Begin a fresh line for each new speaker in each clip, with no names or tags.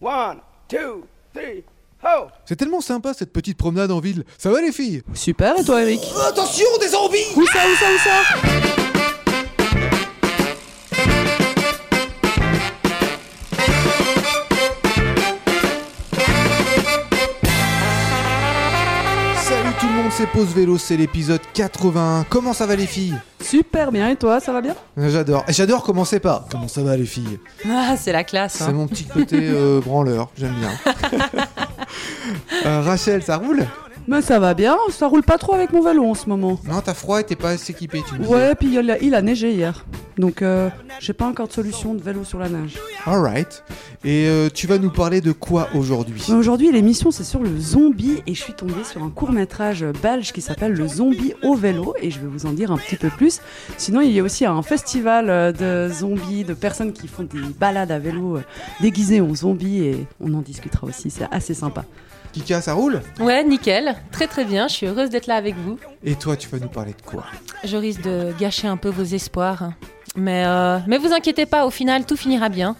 One, two, three, ho!
C'est tellement sympa cette petite promenade en ville. Ça va les filles?
Super, et toi, Eric?
Attention, des zombies
Où ça, où ça, où ça?
C'est Pause Vélo, c'est l'épisode 81. Comment ça va les filles?
Super bien, et toi, ça va bien?
J'adore. Et J'adore commencer par Comment ça va les filles?
Ah, c'est la classe.
C'est
hein.
mon petit côté euh, branleur, j'aime bien. Euh, Rachel, ça roule?
Mais ça va bien, ça roule pas trop avec mon vélo en ce moment.
Non, t'as froid et t'es pas assez équipé, tu me.
Ouais, puis il a, il a neigé hier. Donc, euh, j'ai pas encore de solution de vélo sur la neige.
Alright. Et euh, tu vas nous parler de quoi aujourd'hui?
Mais Aujourd'hui, l'émission, c'est sur le zombie et je suis tombée sur un court-métrage belge qui s'appelle Le zombie au vélo et je vais vous en dire un petit peu plus. Sinon, il y a aussi un festival euh, de zombies, de personnes qui font des balades à vélo euh, déguisées en zombies et on en discutera aussi, c'est assez sympa.
Kika, ça roule
Ouais, nickel. Très très bien. Je suis heureuse d'être là avec vous.
Et toi, tu vas nous parler de quoi
Je risque de gâcher un peu vos espoirs. Mais, euh, mais vous inquiétez pas, au final, tout finira bien.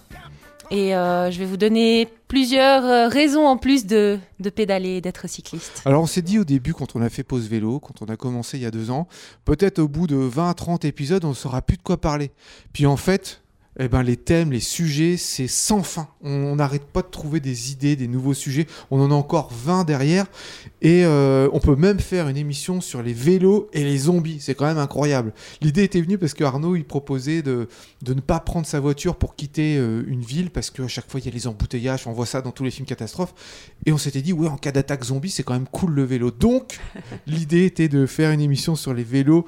Et euh, je vais vous donner plusieurs euh, raisons en plus de, de pédaler et d'être cycliste.
Alors on s'est dit au début quand on a fait pause vélo, quand on a commencé il y a deux ans, peut-être au bout de 20 à 30 épisodes on ne saura plus de quoi parler. Puis en fait, eh ben, les thèmes, les sujets, c'est sans fin. On n'arrête pas de trouver des idées, des nouveaux sujets. On en a encore 20 derrière. Et euh, on peut même faire une émission sur les vélos et les zombies. C'est quand même incroyable. L'idée était venue parce que Arnaud, il proposait de, de ne pas prendre sa voiture pour quitter euh, une ville parce qu'à chaque fois, il y a les embouteillages. On voit ça dans tous les films catastrophes. Et on s'était dit, ouais, en cas d'attaque zombie, c'est quand même cool le vélo. Donc, l'idée était de faire une émission sur les vélos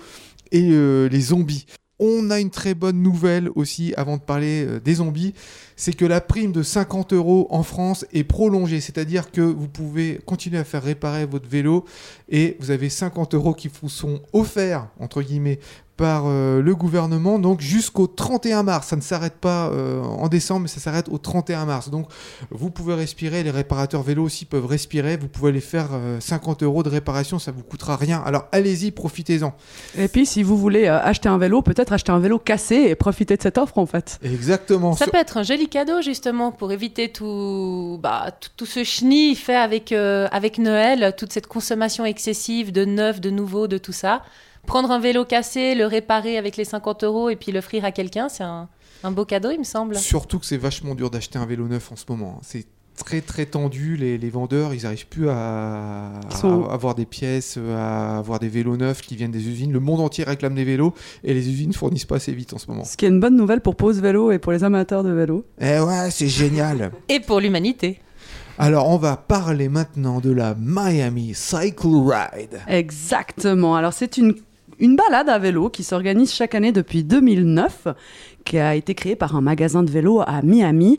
et euh, les zombies. On a une très bonne nouvelle aussi avant de parler euh, des zombies, c'est que la prime de 50 euros en France est prolongée, c'est-à-dire que vous pouvez continuer à faire réparer votre vélo et vous avez 50 euros qui vous sont offerts, entre guillemets, par euh, le gouvernement, donc jusqu'au 31 mars. Ça ne s'arrête pas euh, en décembre, mais ça s'arrête au 31 mars. Donc vous pouvez respirer, les réparateurs vélo aussi peuvent respirer, vous pouvez aller faire euh, 50 euros de réparation, ça vous coûtera rien. Alors allez-y, profitez-en.
Et puis, si vous voulez euh, acheter un vélo, peut-être acheter un vélo cassé et profiter de cette offre en fait.
Exactement.
Ça
Sur-
peut être un joli cadeau justement pour éviter tout, bah, tout, tout ce chenille fait avec, euh, avec Noël, toute cette consommation excessive de neuf, de nouveau, de tout ça. Prendre un vélo cassé, le réparer avec les 50 euros et puis l'offrir à quelqu'un, c'est un, un beau cadeau, il me semble.
Surtout que c'est vachement dur d'acheter un vélo neuf en ce moment. hein. C'est très très tendu. Les, les vendeurs, ils n'arrivent plus à,
Ils sont-
à avoir des pièces, à avoir des vélos neufs qui viennent des usines. Le monde entier réclame des vélos et les usines fournissent pas assez vite en ce moment.
Ce qui est une bonne nouvelle pour Pause Vélo et pour les amateurs de vélo.
Eh ouais, c'est génial.
Et pour l'humanité.
Alors, on va parler maintenant de la Miami Cycle Ride.
Exactement. Alors c'est une, une balade à vélo qui s'organise chaque année depuis 2009, qui a été créée par un magasin de vélo à Miami.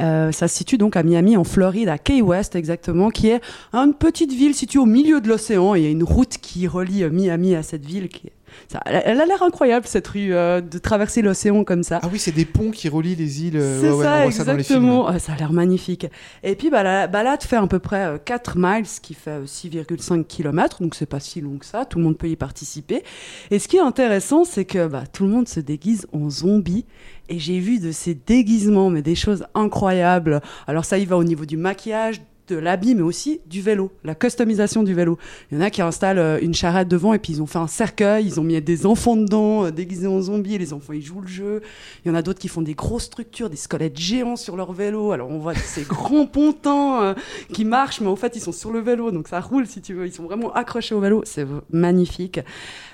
Euh, ça se situe donc à Miami, en Floride, à Key West exactement, qui est une petite ville située au milieu de l'océan. Il y a une route qui relie Miami à cette ville. Qui est- ça- elle a l'air incroyable cette rue euh, de traverser l'océan comme ça.
Ah oui, c'est des ponts qui relient les îles. euh,
C'est
ouais,
ça, exactement. Ça a l'air magnifique. Et puis, bah, la balade fait à peu près euh, 4 miles, ce qui fait euh, 6,5 km, donc c'est pas si long que ça, tout le monde peut y participer. Et ce qui est intéressant, c'est que bah, tout le monde se déguise en zombie. Et j'ai vu de ces déguisements, mais des choses incroyables. Alors ça y va au niveau du maquillage, de l'habit, mais aussi du vélo, la customisation du vélo. Il y en a qui installent euh, une charrette devant et puis ils ont fait un cercueil, ils ont mis des enfants dedans, euh, déguisés en zombies, et les enfants ils jouent le jeu. Il y en a d'autres qui font des grosses structures, des squelettes géants sur leur vélo. Alors on voit ces grands pontins euh, qui marchent, mais en fait ils sont sur le vélo, donc ça roule si tu veux. Ils sont vraiment accrochés au vélo, c'est magnifique.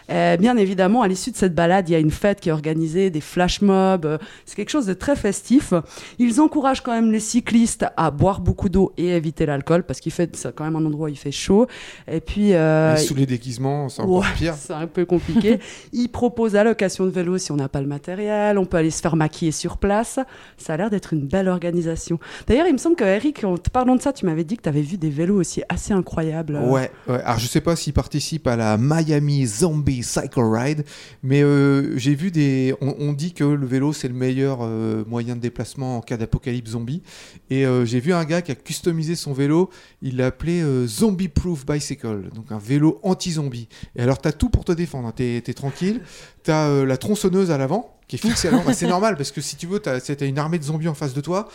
Bien évidemment, à l'issue de cette balade, il y a une fête qui est organisée, des flash mobs. C'est quelque chose de très festif. Ils encouragent quand même les cyclistes à boire beaucoup d'eau et éviter l'alcool parce qu'il fait c'est quand même un endroit où il fait chaud. Et puis euh,
sous les déguisements, c'est encore
Ouais,
pire.
C'est un peu compliqué. Ils proposent la location de vélo si on n'a pas le matériel. On peut aller se faire maquiller sur place. Ça a l'air d'être une belle organisation. D'ailleurs, il me semble que Eric, en te parlant de ça, tu m'avais dit que tu avais vu des vélos aussi assez incroyables.
Ouais, ouais. Alors je sais pas s'il participe à la Miami Zombie Cycle Ride, mais euh, j'ai vu des. On, on dit que le vélo c'est le meilleur euh, moyen de déplacement en cas d'apocalypse zombie. Et euh, j'ai vu un gars qui a customisé son vélo. Il l'a appelé euh, Zombie Proof Bicycle, donc un vélo anti-zombie. Et alors t'as tout pour te défendre. hein. T'es es tranquille. T'as euh, la tronçonneuse à l'avant qui est fixée à l'avant. Bah, c'est normal parce que si tu veux, t'as as une armée de zombies en face de toi.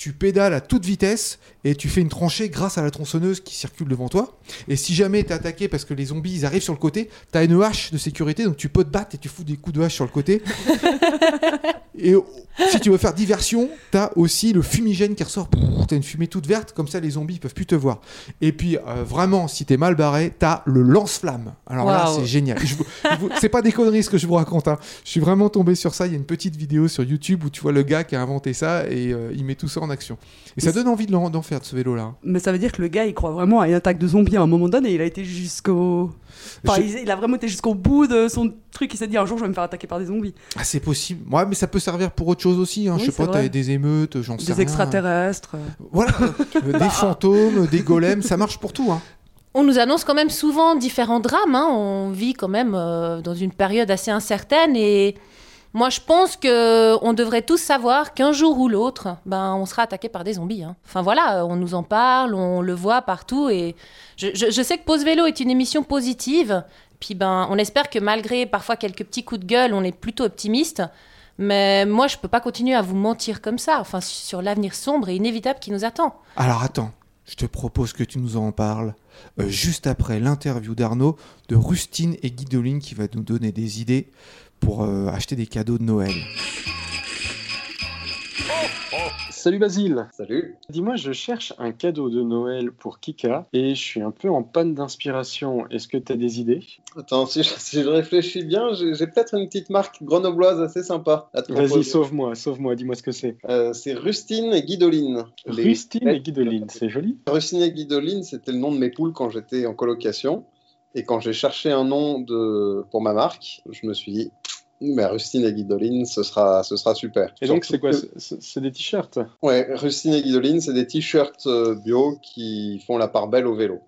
Tu pédales à toute vitesse et tu fais une tranchée grâce à la tronçonneuse qui circule devant toi. Et si jamais t'es attaqué parce que les zombies ils arrivent sur le côté, t'as une hache de sécurité donc tu peux te battre et tu fous des coups de hache sur le côté. et si tu veux faire diversion, t'as aussi le fumigène qui ressort. T'as une fumée toute verte, comme ça les zombies ils peuvent plus te voir. Et puis euh, vraiment, si t'es mal barré, t'as le lance-flamme. Alors là, c'est génial. Je je c'est pas des conneries ce que je vous raconte. hein. Je suis vraiment tombé sur ça. Il y a une petite vidéo sur YouTube où tu vois le gars qui a inventé ça et euh, il met tout ça en action. Et ça donne envie de d'en faire de ce vélo-là.
Mais ça veut dire que le gars, il croit vraiment à une attaque de zombies à un moment donné. Il a été jusqu'au. Enfin,
Je-
il, a vraiment été jusqu'au bout de son truc. Il s'est dit un jour, je vais me faire attaquer par des zombies.
Ah, c'est possible. Ouais, mais ça peut servir pour autre chose aussi. Hein.
Oui,
je sais pas, t'as des émeutes, j'en sais
Des
rien.
extraterrestres.
Voilà, Euh, des fantômes, des golems, ça marche pour tout. Hein.
On nous annonce quand même souvent différents drames. hein. On vit quand même euh, dans une période assez incertaine et moi je pense que on devrait tous savoir qu'un jour ou l'autre, ben on sera attaqué par des zombies. hein. Enfin voilà, on nous en parle, on le voit partout et je, sais que Pause Vélo est une émission positive. Puis ben on espère que malgré parfois quelques petits coups de gueule, on est plutôt optimiste. Mais moi je peux pas continuer à vous mentir comme ça. Enfin sur l'avenir sombre et inévitable qui nous attend.
Alors attends, je te propose que tu nous en parles euh, juste après l'interview d'Arnaud de Rustine et Guidoline qui va nous donner des idées pour euh, acheter des cadeaux de Noël.
Salut Basile
Salut.
Dis-moi, je cherche un cadeau de Noël pour Kika et je suis un peu en panne d'inspiration. Est-ce que tu as des idées?
Attends, si je, si je réfléchis bien, j'ai peut-être une petite marque grenobloise assez sympa à te
Vas-y, sauve-moi, sauve-moi, dis-moi ce que c'est.
Euh, c'est Rustine et Guidoline. Les-
Rustine et Guidoline, c'est joli.
Rustine et Guidoline, c'était le nom de mes poules quand j'étais en colocation. Et quand j'ai cherché un nom de... pour ma marque, je me suis dit, mais Rustine et Guidoline, ce sera, ce sera super.
Et donc, c'est quoi c'est des t-shirts?
Ouais, Rustine et Guidoline, c'est des t-shirts euh, bio qui font la part belle au vélo.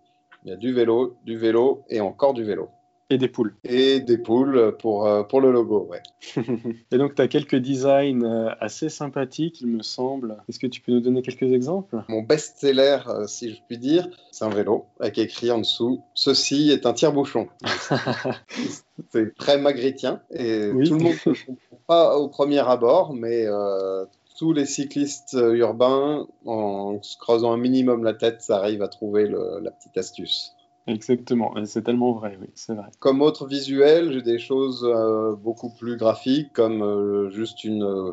Il y a du vélo, du vélo et encore du vélo.
Et des poules.
Et des poules pour, euh, pour le logo, ouais.
Et donc, tu as quelques designs euh, assez sympathiques, il me semble. Est-ce que tu peux nous donner quelques exemples?
Mon best-seller, euh, si je puis dire, c'est un vélo avec écrit en dessous Ceci est un tire-bouchon. c'est très magritien et
Oui.
tout le monde ne comprend pas au premier abord, mais euh, tous les cyclistes urbains, en se creusant un minimum la tête, ça arrive à trouver le- la petite astuce.
Exactement, c'est tellement vrai, oui, c'est vrai.
Comme autre visuel, j'ai des choses euh, beaucoup plus graphiques, comme euh, juste une euh,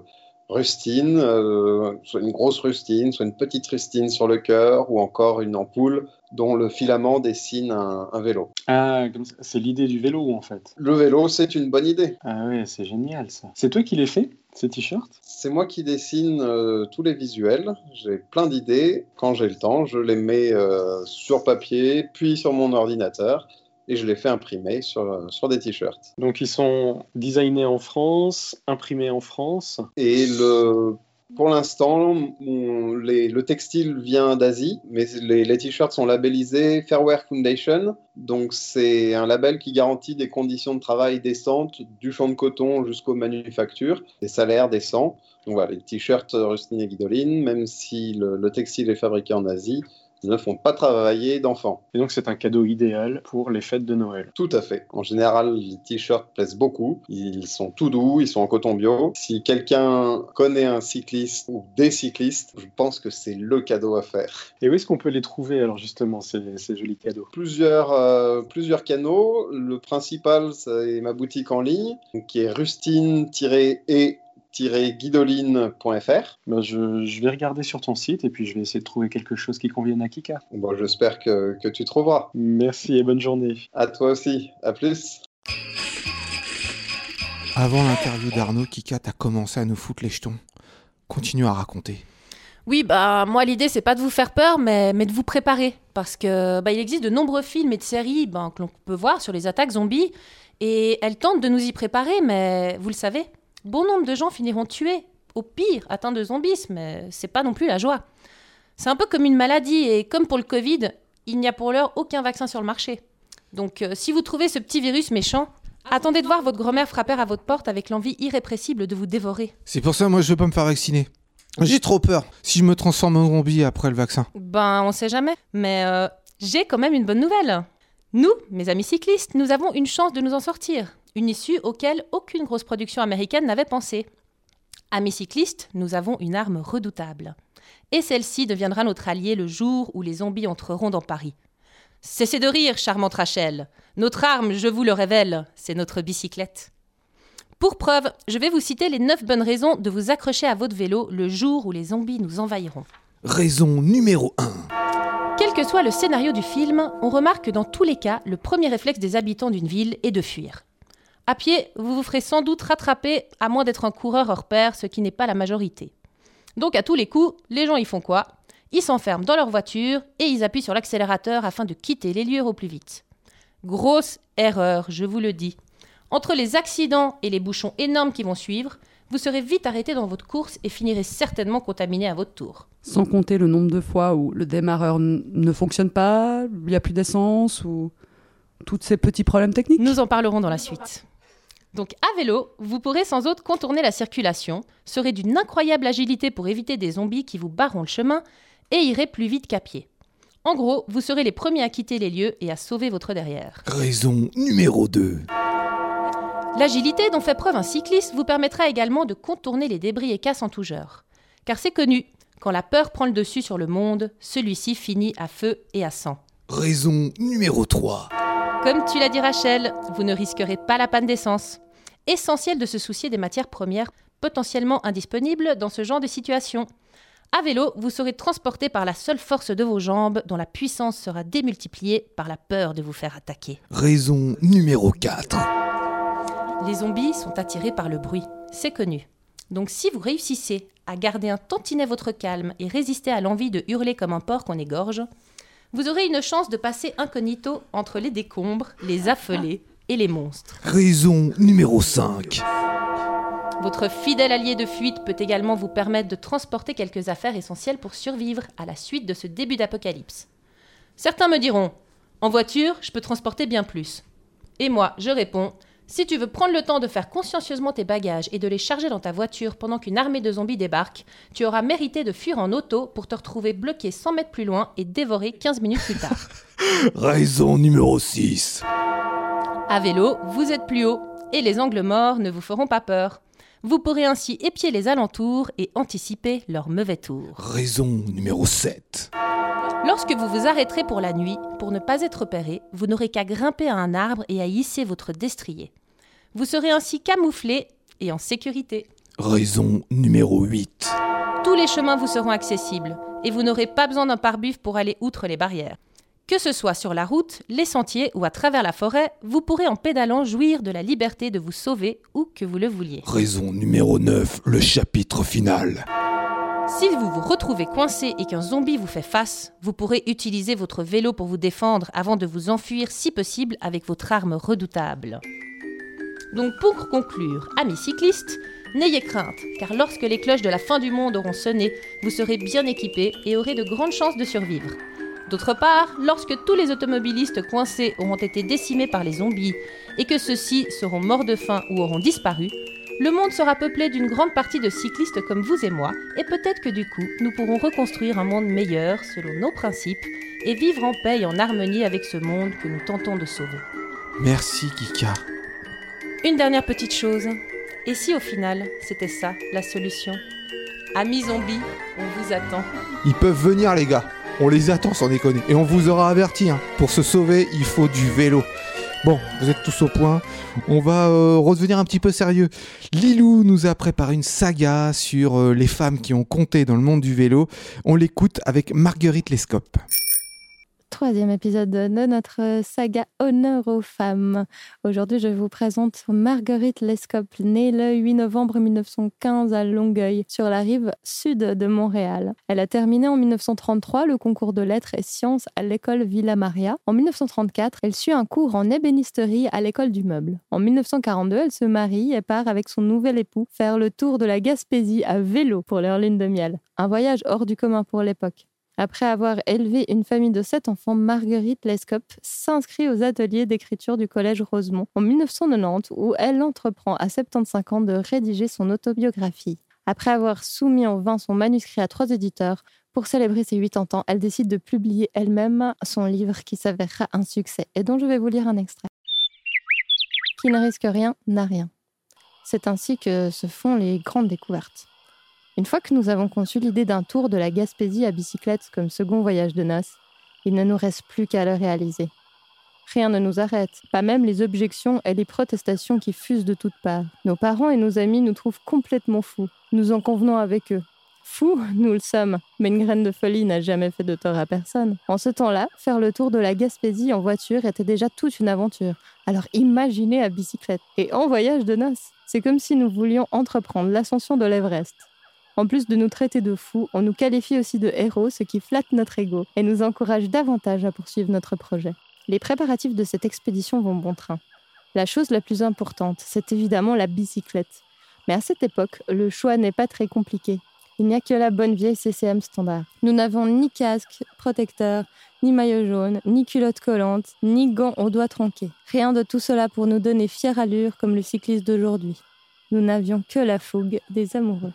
rustine, euh, soit une grosse rustine, soit une petite rustine sur le cœur, ou encore une ampoule dont le filament dessine un, un vélo.
Ah, c'est l'idée du vélo, en fait.
Le vélo, c'est une bonne idée.
Ah ouais, c'est génial, ça. C'est toi qui les fait, ces t-shirts
C'est moi qui dessine euh, tous les visuels. J'ai plein d'idées. Quand j'ai le temps, je les mets euh, sur papier, puis sur mon ordinateur, et je les fais imprimer sur, sur des t-shirts.
Donc, ils sont designés en France, imprimés en France.
Et le, pour l'instant, le textile vient d'Asie, mais les, les t-shirts sont labellisés Fairwear Foundation. Donc, c'est un label qui garantit des conditions de travail décentes, du champ de coton jusqu'aux manufactures, des salaires décents. Donc, voilà, les t-shirts Rustine et Guidoline, même si le, le textile est fabriqué en Asie, ne font pas travailler d'enfants.
Et donc, c'est un cadeau idéal pour les fêtes de Noël.
Tout à fait. En général, les t-shirts plaisent beaucoup. Ils sont tout doux, ils sont en coton bio. Si quelqu'un connaît un cycliste ou des cyclistes, je pense que c'est le cadeau à faire.
Et où est-ce qu'on peut les trouver, alors, justement, ces, ces jolis cadeaux?
Plusieurs, euh, plusieurs canaux. Le principal, c'est ma boutique en ligne, qui est rustine-et-guidoline.fr.
Ben, je, je vais regarder sur ton site et puis je vais essayer de trouver quelque chose qui convienne à Kika.
Bon, j'espère que, que tu trouveras.
Merci et bonne journée.
À toi aussi. À plus.
Avant l'interview d'Arnaud, Kika, t'as commencé à nous foutre les jetons. Continue à raconter.
Oui, bah moi l'idée c'est pas de vous faire peur, mais, mais de vous préparer, parce que bah, il existe de nombreux films et de séries ben, que l'on peut voir sur les attaques zombies, et elles tentent de nous y préparer, mais vous le savez, bon nombre de gens finiront tués, au pire atteints de zombies, mais c'est pas non plus la joie. C'est un peu comme une maladie, et comme pour le Covid, il n'y a pour l'heure aucun vaccin sur le marché. Donc euh, si vous trouvez ce petit virus méchant, attendez de voir votre grand-mère frapper à votre porte avec l'envie irrépressible de vous dévorer.
C'est pour ça, moi, je veux pas me faire vacciner. J'ai trop peur. Si je me transforme en zombie après le vaccin.
Ben, on sait jamais. Mais euh, j'ai quand même une bonne nouvelle. Nous, mes amis cyclistes, nous avons une chance de nous en sortir. Une issue auquel aucune grosse production américaine n'avait pensé. Amis cyclistes, nous avons une arme redoutable. et celle-ci deviendra notre allié le jour où les zombies entreront dans Paris. Cessez de rire, charmante Rachel. Notre arme, je vous le révèle, c'est notre bicyclette. Pour preuve, je vais vous citer les 9 bonnes raisons de vous accrocher à votre vélo le jour où les zombies nous envahiront.
Raison numéro 1.
Quel que soit le scénario du film, on remarque que dans tous les cas, le premier réflexe des habitants d'une ville est de fuir. À pied, vous vous ferez sans doute rattraper, à moins d'être un coureur hors pair, ce qui n'est pas la majorité. Donc à tous les coups, les gens y font quoi? Ils s'enferment dans leur voiture et ils appuient sur l'accélérateur afin de quitter les lieux au plus vite. Grosse erreur, je vous le dis. Entre les accidents et les bouchons énormes qui vont suivre, vous serez vite arrêté dans votre course et finirez certainement contaminé à votre tour.
Sans compter le nombre de fois où le démarreur ne fonctionne pas, il n'y a plus d'essence ou tous ces petits problèmes techniques?
Nous en parlerons dans la suite. Donc à vélo, vous pourrez sans autre contourner la circulation, serez d'une incroyable agilité pour éviter des zombies qui vous barreront le chemin et irez plus vite qu'à pied. En gros, vous serez les premiers à quitter les lieux et à sauver votre derrière.
Raison numéro 2.
L'agilité dont fait preuve un cycliste vous permettra également de contourner les débris et casses en tout genre. Car c'est connu, quand la peur prend le dessus sur le monde, celui-ci finit à feu et à sang.
Raison numéro 3.
Comme tu l'as dit Rachel, vous ne risquerez pas la panne d'essence. Essentiel de se soucier des matières premières potentiellement indisponibles dans ce genre de situation. À vélo, vous serez transporté par la seule force de vos jambes dont la puissance sera démultipliée par la peur de vous faire attaquer.
Raison numéro 4.
Les zombies sont attirés par le bruit, c'est connu. Donc si vous réussissez à garder un tantinet votre calme et résister à l'envie de hurler comme un porc qu'on égorge, vous aurez une chance de passer incognito entre les décombres, les affolés et les monstres.
Raison numéro 5.
Votre fidèle allié de fuite peut également vous permettre de transporter quelques affaires essentielles pour survivre à la suite de ce début d'apocalypse. Certains me diront En voiture, je peux transporter bien plus. Et moi, je réponds Si tu veux prendre le temps de faire consciencieusement tes bagages et de les charger dans ta voiture pendant qu'une armée de zombies débarque, tu auras mérité de fuir en auto pour te retrouver bloqué 100 mètres plus loin et dévoré 15 minutes plus tard.
Raison numéro 6.
À vélo, vous êtes plus haut et les angles morts ne vous feront pas peur. Vous pourrez ainsi épier les alentours et anticiper leur mauvais tour.
Raison numéro 7.
Lorsque vous vous arrêterez pour la nuit, pour ne pas être repéré, vous n'aurez qu'à grimper à un arbre et à hisser votre destrier. Vous serez ainsi camouflé et en sécurité.
Raison numéro 8.
Tous les chemins vous seront accessibles et vous n'aurez pas besoin d'un pare-buf pour aller outre les barrières. Que ce soit sur la route, les sentiers ou à travers la forêt, vous pourrez en pédalant jouir de la liberté de vous sauver où que vous le vouliez.
Raison numéro 9. Le chapitre final.
Si vous vous retrouvez coincé et qu'un zombie vous fait face, vous pourrez utiliser votre vélo pour vous défendre avant de vous enfuir si possible avec votre arme redoutable. Donc pour conclure, amis cyclistes, n'ayez crainte, car lorsque les cloches de la fin du monde auront sonné, vous serez bien équipés et aurez de grandes chances de survivre. D'autre part, lorsque tous les automobilistes coincés auront été décimés par les zombies et que ceux-ci seront morts de faim ou auront disparu, le monde sera peuplé d'une grande partie de cyclistes comme vous et moi, et peut-être que du coup, nous pourrons reconstruire un monde meilleur selon nos principes et vivre en paix et en harmonie avec ce monde que nous tentons de sauver.
Merci Kika.
Une dernière petite chose. Et si au final, c'était ça, la solution? Amis zombies, on vous attend.
Ils peuvent venir les gars. On les attend sans déconner. Et on vous aura averti, hein. pour se sauver, il faut du vélo. Bon, vous êtes tous au point. On va euh, redevenir un petit peu sérieux. Lilou nous a préparé une saga sur euh, les femmes qui ont compté dans le monde du vélo. On l'écoute avec Marguerite Lescope.
Troisième épisode de notre saga Honneur aux femmes. Aujourd'hui, je vous présente Marguerite Lescope, née le 8 novembre 1915 à Longueuil, sur la rive sud de Montréal. Elle a terminé en 1933 le concours de lettres et sciences à l'école Villa Maria. En 1934, elle suit un cours en ébénisterie à l'école du meuble. En 1942, elle se marie et part avec son nouvel époux faire le tour de la Gaspésie à vélo pour leur lune de miel. Un voyage hors du commun pour l'époque. Après avoir élevé une famille de sept enfants, Marguerite Lescope s'inscrit aux ateliers d'écriture du Collège Rosemont en 1990 où elle entreprend à 75 ans de rédiger son autobiographie. Après avoir soumis en vain son manuscrit à trois éditeurs, pour célébrer ses 80 ans, elle décide de publier elle-même son livre qui s'avérera un succès et dont je vais vous lire un extrait. Qui ne risque rien n'a rien. C'est ainsi que se font les grandes découvertes. Une fois que nous avons conçu l'idée d'un tour de la Gaspésie à bicyclette comme second voyage de noces, il ne nous reste plus qu'à le réaliser. Rien ne nous arrête, pas même les objections et les protestations qui fusent de toutes parts. Nos parents et nos amis nous trouvent complètement fous. Nous en convenons avec eux. Fous, nous le sommes, mais une graine de folie n'a jamais fait de tort à personne. En ce temps-là, faire le tour de la Gaspésie en voiture était déjà toute une aventure. Alors imaginez à bicyclette et en voyage de noces. C'est comme si nous voulions entreprendre l'ascension de l'Everest. En plus de nous traiter de fous, on nous qualifie aussi de héros, ce qui flatte notre ego et nous encourage davantage à poursuivre notre projet. Les préparatifs de cette expédition vont bon train. La chose la plus importante, c'est évidemment la bicyclette. Mais à cette époque, le choix n'est pas très compliqué. Il n'y a que la bonne vieille CCM standard. Nous n'avons ni casque, protecteur, ni maillot jaune, ni culotte collante, ni gants aux doigts tronqués. Rien de tout cela pour nous donner fière allure comme le cycliste d'aujourd'hui. Nous n'avions que la fougue des amoureux.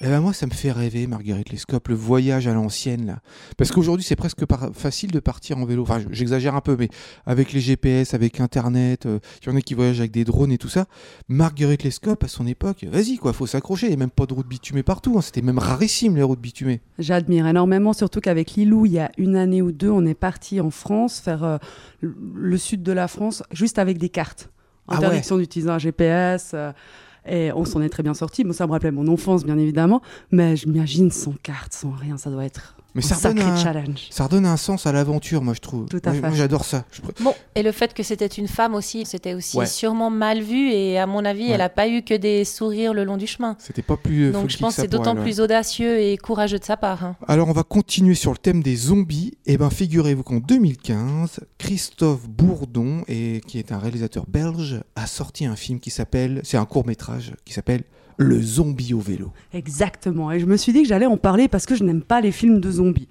Eh ben moi, ça me fait rêver, Marguerite Lescope, le voyage à l'ancienne, là. Parce qu'aujourd'hui, c'est presque facile de partir en vélo. Enfin, j'exagère un peu, mais avec les GPS, avec Internet, euh, il y en a qui voyagent avec des drones et tout ça. Marguerite Lescope, à son époque, vas-y, quoi, faut s'accrocher. Il n'y a même pas de route bitumée partout. hein. C'était même rarissime, les routes bitumées.
J'admire énormément, surtout qu'avec Lilou, il y a une année ou deux, on est parti en France, faire euh, le- sud de la France, juste avec des cartes.
Ah
Interdiction d'utiliser un GPS. euh, et on s'en est très bien sorti. Bon, ça me rappelait mon enfance, bien évidemment. Mais je m'imagine sans carte, sans rien, ça doit être
Mais ça redonne, un,
challenge.
ça redonne un sens à l'aventure, moi, je trouve.
Tout à
Moi,
fait.
moi, j'adore ça. Je
Bon, et le fait que c'était une femme aussi, c'était aussi
Ouais.
sûrement mal vu et à mon avis,
Ouais.
elle n'a pas eu que des sourires le long du chemin.
C'était pas plus. euh,
Donc je pense que c'est d'autant plus audacieux et courageux de sa part. hein.
Alors on va continuer sur le thème des zombies. Et ben figurez-vous qu'en 2015, Christophe Bourdon, et, qui est un réalisateur belge, a sorti un film qui s'appelle, c'est un court métrage qui s'appelle Le zombie au vélo.
Exactement. Et je me suis dit que j'allais en parler parce que je n'aime pas les films de zombies.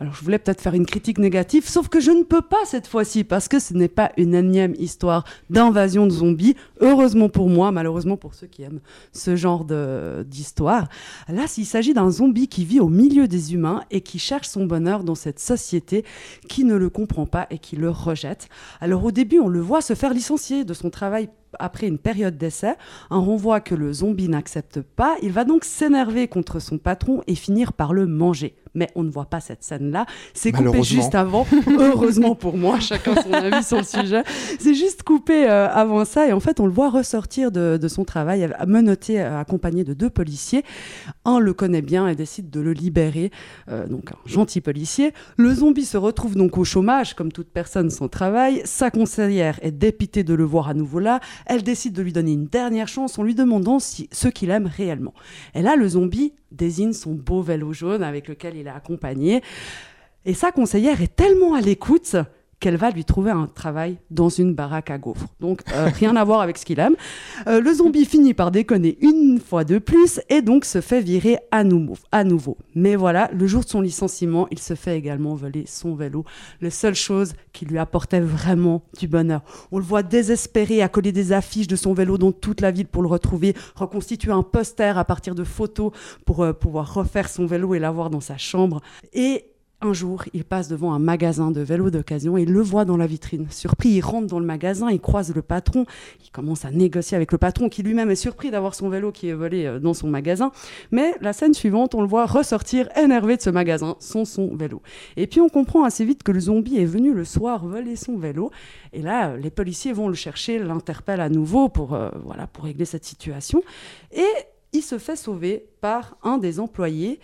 Alors je voulais peut-être faire une critique négative, sauf que je ne peux pas cette fois-ci parce que ce n'est pas une énième histoire d'invasion de zombies. Heureusement pour moi, malheureusement pour ceux qui aiment ce genre d'histoire. Là, il s'agit d'un zombie qui vit au milieu des humains et qui cherche son bonheur dans cette société qui ne le comprend pas et qui le rejette. Alors au début, on le voit se faire licencier de son travail après une période d'essai. Un renvoi que le zombie n'accepte pas. Il va donc s'énerver contre son patron et finir par le manger. Mais on ne voit pas cette scène-là. C'est coupé juste avant. Heureusement pour moi, chacun son avis sur le sujet. C'est juste coupé euh, avant ça. Et en fait, on le voit ressortir de, de son travail, euh, menotté, euh, accompagné de deux policiers. Un le connaît bien et décide de le libérer. Euh, donc, un gentil policier. Le zombie se retrouve donc au chômage, comme toute personne sans travail. Sa conseillère est dépitée de le voir à nouveau là. Elle décide de lui donner une dernière chance en lui demandant si, ce qu'il aime réellement. Et là, le zombie désigne son beau vélo jaune avec lequel il est accompagné. Et sa conseillère est tellement à l'écoute qu'elle va lui trouver un travail dans une baraque à gaufres. Donc, euh, rien à voir avec ce qu'il aime. Euh, le zombie finit par déconner une fois de plus et donc se fait virer à nouveau. Mais voilà, le jour de son licenciement, il se fait également voler son vélo. La seule chose qui lui apportait vraiment du bonheur. On le voit désespéré à coller des affiches de son vélo dans toute la ville pour le retrouver, reconstituer un poster à partir de photos pour euh, pouvoir refaire son vélo et l'avoir dans sa chambre. Et un jour, il passe devant un magasin de vélos d'occasion et le voit dans la vitrine. Surpris, il rentre dans le magasin, il croise le patron, il commence à négocier avec le patron qui lui-même est surpris d'avoir son vélo qui est volé euh, dans son magasin. Mais la scène suivante, on le voit ressortir énervé de ce magasin sans son vélo. Et puis on comprend assez vite que le zombie est venu le soir voler son vélo. Et là, les policiers vont le chercher, l'interpellent à nouveau pour, euh, voilà, pour régler cette situation. Et il se fait sauver par un des employés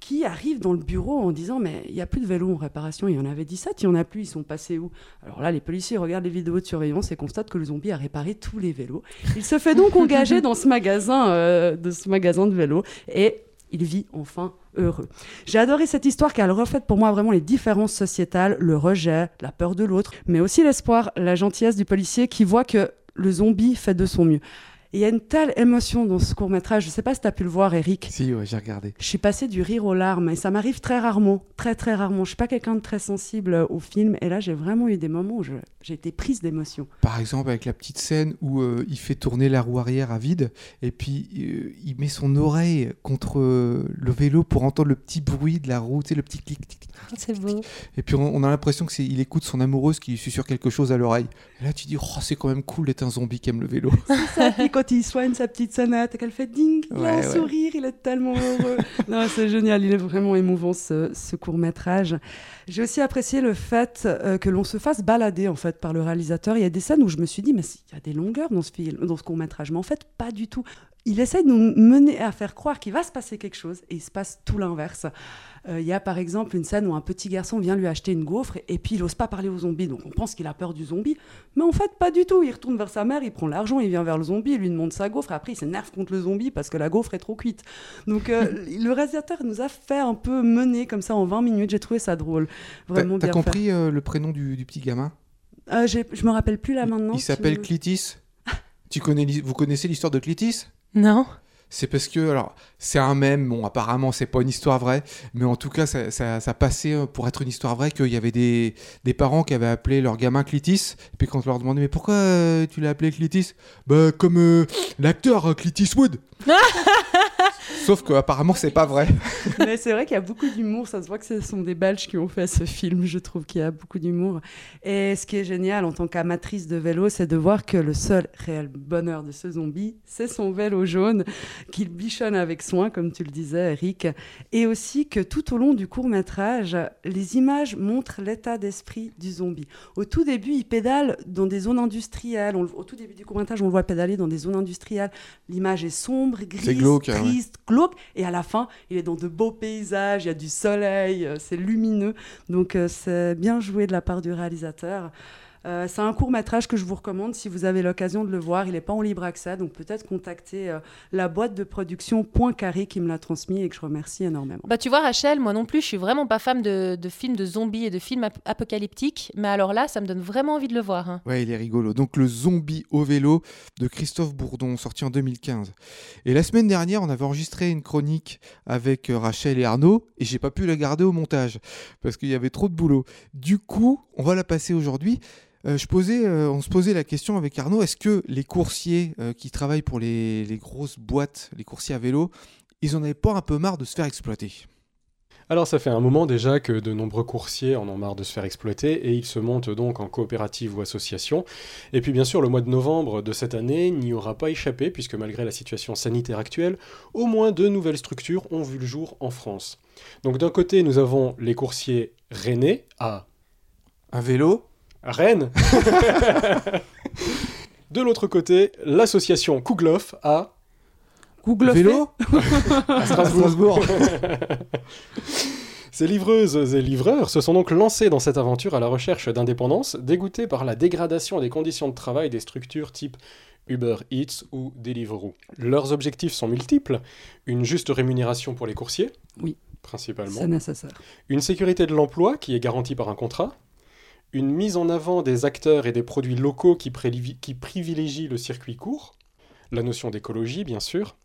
qui arrive dans le bureau en disant mais il n'y a plus de vélos en réparation, il y en avait 17, il n'y en a plus, ils sont passés où? Alors là, les policiers regardent les vidéos de surveillance et constatent que le zombie a réparé tous les vélos. Il se fait donc engager dans ce magasin, euh, de ce magasin de vélos et il vit enfin heureux. J'ai adoré cette histoire car elle reflète pour moi vraiment les différences sociétales, le rejet, la peur de l'autre, mais aussi l'espoir, la gentillesse du policier qui voit que le zombie fait de son mieux. Il y a une telle émotion dans ce court métrage, je ne sais pas si tu as pu le voir Eric,
Si, ouais, j'ai regardé.
je suis passée du rire aux larmes et ça m'arrive très rarement, très très rarement. Je suis pas quelqu'un de très sensible euh, au film et là j'ai vraiment eu des moments où je- j'ai été prise d'émotion.
Par exemple, avec la petite scène où euh, il fait tourner la roue arrière à vide, et puis euh, il met son oreille contre euh, le vélo pour entendre le petit bruit de la roue, tu sais, le petit clic, clic, clic.
C'est beau.
Et puis on, on a l'impression que c'est, il écoute son amoureuse qui lui susurre quelque chose à l'oreille. Et là, tu dis, oh, c'est quand même cool d'être un zombie qui aime le vélo.
Ça, puis quand il soigne sa petite sonnette et qu'elle fait ding, il a
Ouais,
un
ouais.
sourire, il est tellement heureux. non, c'est génial, il est vraiment émouvant ce, ce court métrage. J'ai aussi apprécié le fait euh, que l'on se fasse balader en fait par le réalisateur. Il y a des scènes où je me suis dit mais il y a des longueurs dans ce film, dans ce court métrage, mais en fait pas du tout. Il essaye de nous mener à faire croire qu'il va se passer quelque chose et il se passe tout l'inverse. Euh, Il y a par exemple une scène où un petit garçon vient lui acheter une gaufre et puis il n'ose pas parler au zombie, donc on pense qu'il a peur du zombie, mais en fait pas du tout. Il retourne vers sa mère, il prend l'argent, il vient vers le zombie, il lui demande sa gaufre, et après il s'énerve contre le zombie parce que la gaufre est trop cuite. Donc euh, le réalisateur nous a fait un peu mener comme ça en 20 minutes, j'ai trouvé ça drôle. Vraiment
t'as compris euh, le prénom du, du petit gamin?
Euh, Je me rappelle plus là maintenant.
Il s'appelle Clitis? tu connais, vous connaissez l'histoire de Clitis?
Non
C'est parce que, alors, c'est un mème, bon, apparemment, c'est pas une histoire vraie, mais en tout cas, ça, ça, ça passait euh, pour être une histoire vraie qu'il y avait des, des parents qui avaient appelé leur gamin Clitis, et puis quand on leur demandait, mais pourquoi euh, tu l'as appelé Clitis? Bah, comme euh, l'acteur Clint Eastwood Sauf que, apparemment, c'est pas vrai.
Mais c'est vrai qu'il y a beaucoup d'humour. Ça se voit que ce sont des Belges qui ont fait ce film. Je trouve qu'il y a beaucoup d'humour. Et ce qui est génial en tant qu'amatrice de vélo, c'est de voir que le seul réel bonheur de ce zombie, c'est son vélo jaune qu'il bichonne avec soin, comme tu le disais, Eric. Et aussi que tout au long du court métrage, les images montrent l'état d'esprit du zombie. Au tout début, il pédale dans des zones industrielles. On au tout début du court métrage, on le voit pédaler dans des zones industrielles. L'image est sombre, grise,
C'est glauque,
Et à la fin, il est dans de beaux paysages, il y a du soleil, euh, c'est lumineux. Donc euh, c'est bien joué de la part du réalisateur. Euh, c'est un court métrage que je vous recommande si vous avez l'occasion de le voir. Il n'est pas en libre accès, donc peut-être contacter euh, la boîte de production Point Carré qui me l'a transmis et que je remercie énormément.
Bah tu vois Rachel, moi non plus, je suis vraiment pas fan de, de films de zombies et de films ap- apocalyptiques, mais alors là, ça me donne vraiment envie de le voir. hein.
Ouais, il est rigolo. Donc, le zombie au vélo de Christophe Bourdon, sorti en 2015. Et la semaine dernière, on avait enregistré une chronique avec euh, Rachel et Arnaud, et j'ai pas pu la garder au montage, parce qu'il y avait trop de boulot. Du coup, on va la passer aujourd'hui. Euh, je posais, euh, on se posait la question avec Arnaud, est-ce que les coursiers euh, qui travaillent pour les, les grosses boîtes, les coursiers à vélo, ils en avaient pas un peu marre de se faire exploiter?
Alors ça fait un moment déjà que de nombreux coursiers en ont marre de se faire exploiter et ils se montent donc en coopérative ou association. Et puis bien sûr le mois de novembre de cette année n'y aura pas échappé puisque malgré la situation sanitaire actuelle, au moins deux nouvelles structures ont vu le jour en France. Donc d'un côté nous avons les coursiers rennais à
Un vélo
Rennes. de l'autre côté l'association Kouglof à
Google
Vélo
à Strasbourg. Ces livreuses et livreurs se sont donc lancés dans cette aventure à la recherche d'indépendance, dégoûtés par la dégradation des conditions de travail des structures type Uber Eats ou Deliveroo. Leurs objectifs sont multiples une juste rémunération pour les coursiers,
Oui.
principalement,
c'est nécessaire.
une sécurité de l'emploi qui est garantie par un contrat, une mise en avant des acteurs et des produits locaux qui, privilégient le circuit court, la notion d'écologie bien sûr,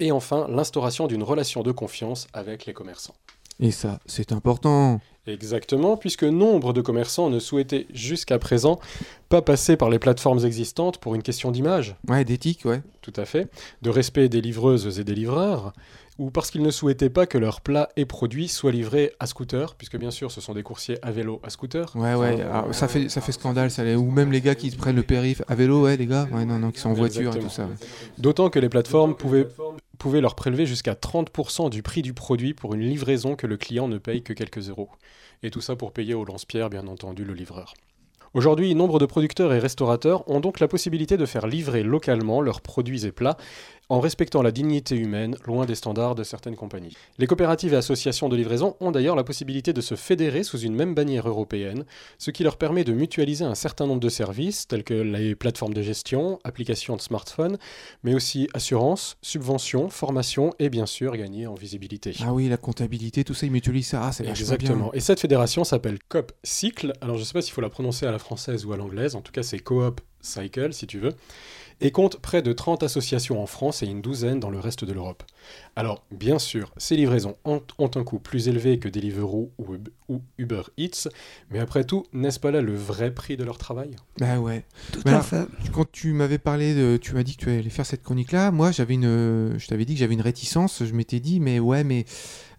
et enfin l'instauration d'une relation de confiance avec les commerçants.
Et ça, c'est important.
Exactement, puisque nombre de commerçants ne souhaitaient jusqu'à présent pas passer par les plateformes existantes pour une question d'image,
Ouais, d'éthique, ouais.
tout à fait, de respect des livreuses et des livreurs, ou parce qu'ils ne souhaitaient pas que leurs plats et produits soient livrés à scooter, puisque bien sûr ce sont des coursiers à vélo à scooter.
Ouais, ouais,
Enfin,
alors, ça, fait, ça fait scandale, ça. les- Ou même les gars qui prennent le périph' à vélo, ouais, les gars, ouais, non, non, qui sont en voiture et tout ça.
D'autant que les plateformes pouvaient, pouvaient leur prélever jusqu'à 30% du prix du produit pour une livraison que le client ne paye que quelques euros. Et tout ça pour payer au lance-pierre, bien entendu, le livreur. Aujourd'hui, nombre de producteurs et restaurateurs ont donc la possibilité de faire livrer localement leurs produits et plats en respectant la dignité humaine, loin des standards de certaines compagnies. Les coopératives et associations de livraison ont d'ailleurs la possibilité de se fédérer sous une même bannière européenne, ce qui leur permet de mutualiser un certain nombre de services, tels que les plateformes de gestion, applications de smartphone, mais aussi assurance, subvention, formation et bien sûr gagner en visibilité.
Ah oui, la comptabilité, tout ça, ils mutualisent ça. Ah, c'est bien.
Exactement. Et cette fédération s'appelle COP Cycle. Alors je ne sais pas s'il faut la prononcer à la française ou à l'anglaise. En tout cas, c'est Coop Cycle, si tu veux. Et compte près de 30 associations en France et une douzaine dans le reste de l'Europe. Alors, bien sûr, ces livraisons ont, ont un coût plus élevé que Deliveroo ou, ou Uber Eats, mais après tout, n'est-ce pas là le vrai prix de leur travail?
Bah ouais.
Tout à
alors,
fait.
Quand tu m'avais parlé, de, tu m'as dit que tu allais faire cette chronique-là, moi j'avais une, je t'avais dit que j'avais une réticence. Je m'étais dit, mais ouais, mais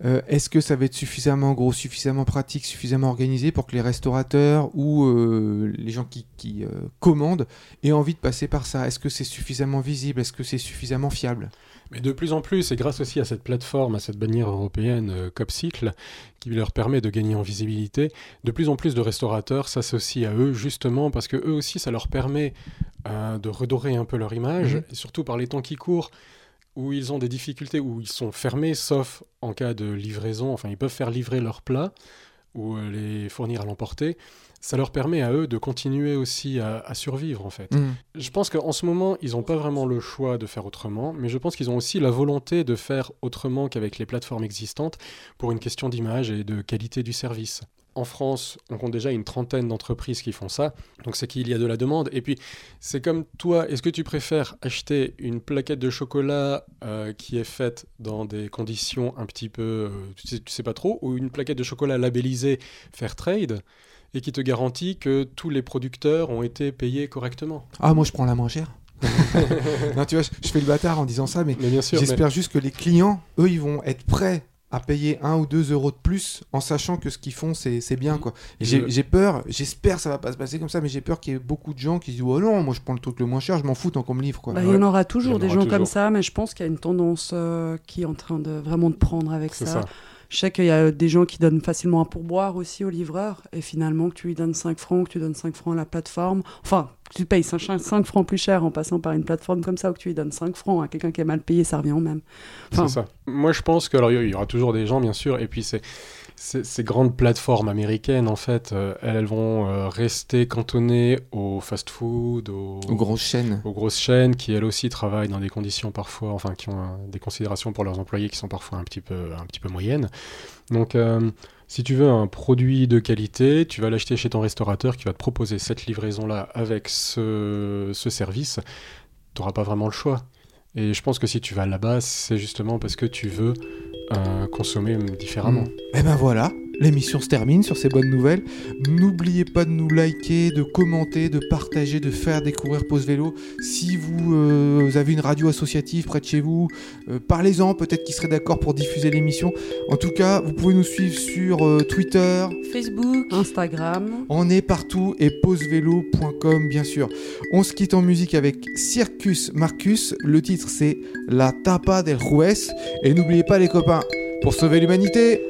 euh, est-ce que ça va être suffisamment gros, suffisamment pratique, suffisamment organisé pour que les restaurateurs ou euh, les gens qui, qui, euh, commandent aient envie de passer par ça? Est-ce que c'est suffisamment visible? Est-ce que c'est suffisamment fiable?
Mais de plus en plus, et grâce aussi à cette plateforme, à cette bannière européenne Copcycle, qui leur permet de gagner en visibilité, de plus en plus de restaurateurs s'associent à eux justement parce que eux aussi, ça leur permet de redorer un peu leur image,
Mhm.
et surtout par les temps qui courent, où ils ont des difficultés, où ils sont fermés, sauf en cas de livraison, enfin ils peuvent faire livrer leurs plats ou euh, les fournir à l'emporter. Ça leur permet à eux de continuer aussi à, à survivre en fait.
Mhm.
Je pense qu'en ce moment, ils n'ont pas vraiment le choix de faire autrement, mais je pense qu'ils ont aussi la volonté de faire autrement qu'avec les plateformes existantes pour une question d'image et de qualité du service. En France, on compte déjà une trentaine d'entreprises qui font ça, donc c'est qu'il y a de la demande. Et puis, c'est comme toi, est-ce que tu préfères acheter une plaquette de chocolat euh, qui est faite dans des conditions un petit peu, euh, tu, sais, tu sais pas trop, ou une plaquette de chocolat labellisée Fairtrade et qui te garantit que tous les producteurs ont été payés correctement?
Ah, moi je prends la moins chère. non, tu vois, je, je fais le bâtard en disant ça, mais
mais-
J'espère juste que les clients, eux, ils vont être prêts à payer un ou deux euros de plus en sachant que ce qu'ils font, c'est c'est bien. quoi. Et J'ai
Je-
peur, j'espère que ça va pas se passer comme ça, mais j'ai peur qu'il y ait beaucoup de gens qui disent Oh non, moi je prends le truc le moins cher, je m'en fous tant qu'on me livre. Quoi.
Bah, Il y en aura toujours
en
des
aura
gens
toujours.
comme ça, mais je pense qu'il y a une tendance euh, qui est en train de vraiment de prendre avec ça. Je sais qu'il y a des gens qui donnent facilement un pourboire aussi au livreur, et finalement que tu lui donnes 5 francs, que tu donnes 5 francs à la plateforme, enfin, que tu payes 5, 5 francs plus cher en passant par une plateforme comme ça, ou que tu lui donnes 5 francs à quelqu'un qui est mal payé, ça revient même.
C'est ça. Moi, je pense que alors il y aura toujours des gens, bien sûr, et puis c'est ces grandes plateformes américaines, en fait, euh, elles, vont euh, rester cantonnées au fast-food, aux,
Aux grosses chaînes.
aux grosses chaînes qui elles aussi travaillent dans des conditions parfois, enfin qui ont euh, des considérations pour leurs employés qui sont parfois un petit peu, un petit peu moyennes. Donc, euh, si tu veux un produit de qualité, tu vas l'acheter chez ton restaurateur qui va te proposer cette livraison-là avec ce, ce service. Tu n'auras pas vraiment le choix. Et je pense que si tu vas là-bas, c'est justement parce que tu veux euh, consommer différemment.
Et ben voilà, l'émission se termine sur ces bonnes nouvelles. N'oubliez pas de nous liker, de commenter, de partager, de faire découvrir Pause Vélo. Si vous, euh, vous avez une radio associative près de chez vous, euh, parlez-en, peut-être qu'ils seraient d'accord pour diffuser l'émission. En tout cas, vous pouvez nous suivre sur euh, Twitter,
Facebook.
Instagram.
On est partout et pausevélo.com bien sûr. On se quitte en musique avec Circus Marcus. Le titre c'est La Tapa del Juez. Et n'oubliez pas les copains, pour sauver l'humanité,